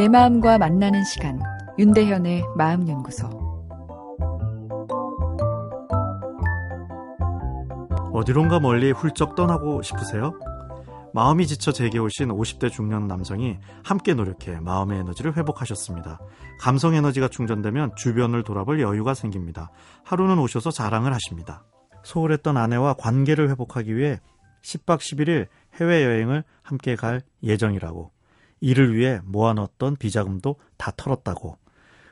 내 마음과 만나는 시간 윤대현의 마음연구소 어디론가 멀리 훌쩍 떠나고 싶으세요? 마음이 지쳐 제게 오신 50대 중년 남성이 함께 노력해 마음의 에너지를 회복하셨습니다. 감성 에너지가 충전되면 주변을 돌아볼 여유가 생깁니다. 하루는 오셔서 자랑을 하십니다. 소홀했던 아내와 관계를 회복하기 위해 10박 11일 해외여행을 함께 갈 예정이라고. 이를 위해 모아놓았던 비자금도 다 털었다고.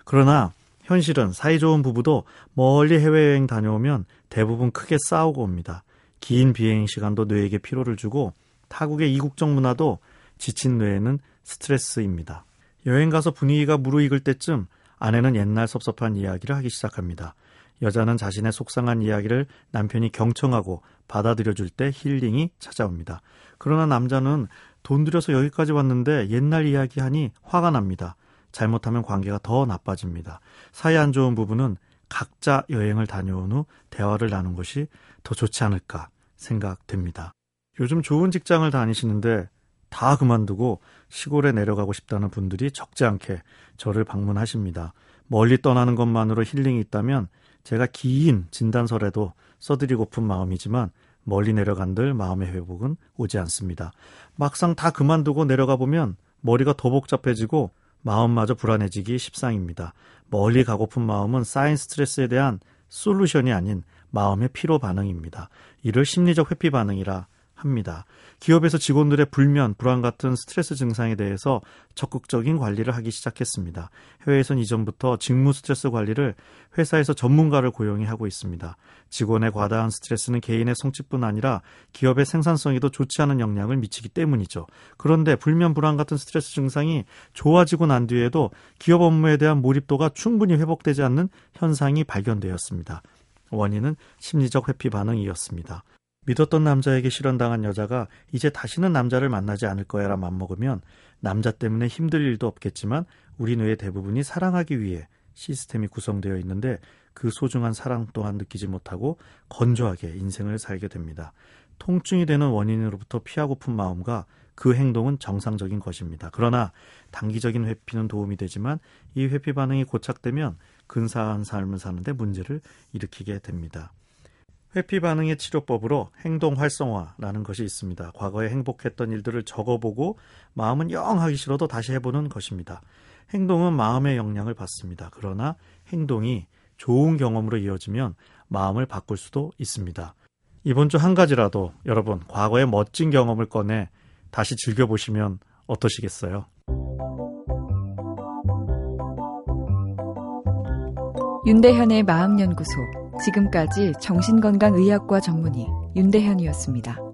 그러나 현실은 사이좋은 부부도 멀리 해외여행 다녀오면 대부분 크게 싸우고 옵니다. 긴 비행 시간도 뇌에게 피로를 주고 타국의 이국적 문화도 지친 뇌에는 스트레스입니다. 여행 가서 분위기가 무르익을 때쯤 아내는 옛날 섭섭한 이야기를 하기 시작합니다. 여자는 자신의 속상한 이야기를 남편이 경청하고 받아들여줄 때 힐링이 찾아옵니다. 그러나 남자는 돈 들여서 여기까지 왔는데 옛날 이야기 하니 화가 납니다. 잘못하면 관계가 더 나빠집니다. 사이 안 좋은 부부는 각자 여행을 다녀온 후 대화를 나눈 것이 더 좋지 않을까 생각됩니다. 요즘 좋은 직장을 다니시는데 다 그만두고 시골에 내려가고 싶다는 분들이 적지 않게 저를 방문하십니다. 멀리 떠나는 것만으로 힐링이 있다면 제가 긴 진단서라도 써드리고픈 마음이지만 멀리 내려간들 마음의 회복은 오지 않습니다. 막상 다 그만두고 내려가 보면 머리가 더 복잡해지고 마음마저 불안해지기 십상입니다. 멀리 가고픈 마음은 쌓인 스트레스에 대한 솔루션이 아닌 마음의 피로 반응입니다. 이를 심리적 회피 반응이라 합니다. 기업에서 직원들의 불면, 불안 같은 스트레스 증상에 대해서 적극적인 관리를 하기 시작했습니다. 해외에선 이전부터 직무 스트레스 관리를 회사에서 전문가를 고용해 하고 있습니다. 직원의 과다한 스트레스는 개인의 성취뿐 아니라 기업의 생산성에도 좋지 않은 영향을 미치기 때문이죠. 그런데 불면, 불안 같은 스트레스 증상이 좋아지고 난 뒤에도 기업 업무에 대한 몰입도가 충분히 회복되지 않는 현상이 발견되었습니다. 원인은 심리적 회피 반응이었습니다. 믿었던 남자에게 실현당한 여자가 이제 다시는 남자를 만나지 않을 거야라 맘먹으면 남자 때문에 힘들 일도 없겠지만 우리 뇌의 대부분이 사랑하기 위해 시스템이 구성되어 있는데 그 소중한 사랑 또한 느끼지 못하고 건조하게 인생을 살게 됩니다. 통증이 되는 원인으로부터 피하고픈 마음과 그 행동은 정상적인 것입니다. 그러나 단기적인 회피는 도움이 되지만 이 회피 반응이 고착되면 근사한 삶을 사는데 문제를 일으키게 됩니다. 회피 반응의 치료법으로 행동 활성화라는 것이 있습니다. 과거에 행복했던 일들을 적어보고 마음은 영 하기 싫어도 다시 해보는 것입니다. 행동은 마음의 영향을 받습니다. 그러나 행동이 좋은 경험으로 이어지면 마음을 바꿀 수도 있습니다. 이번 주 한 가지라도 여러분 과거의 멋진 경험을 꺼내 다시 즐겨보시면 어떠시겠어요? 윤대현의 마음연구소 지금까지 정신건강의학과 전문의 윤대현이었습니다.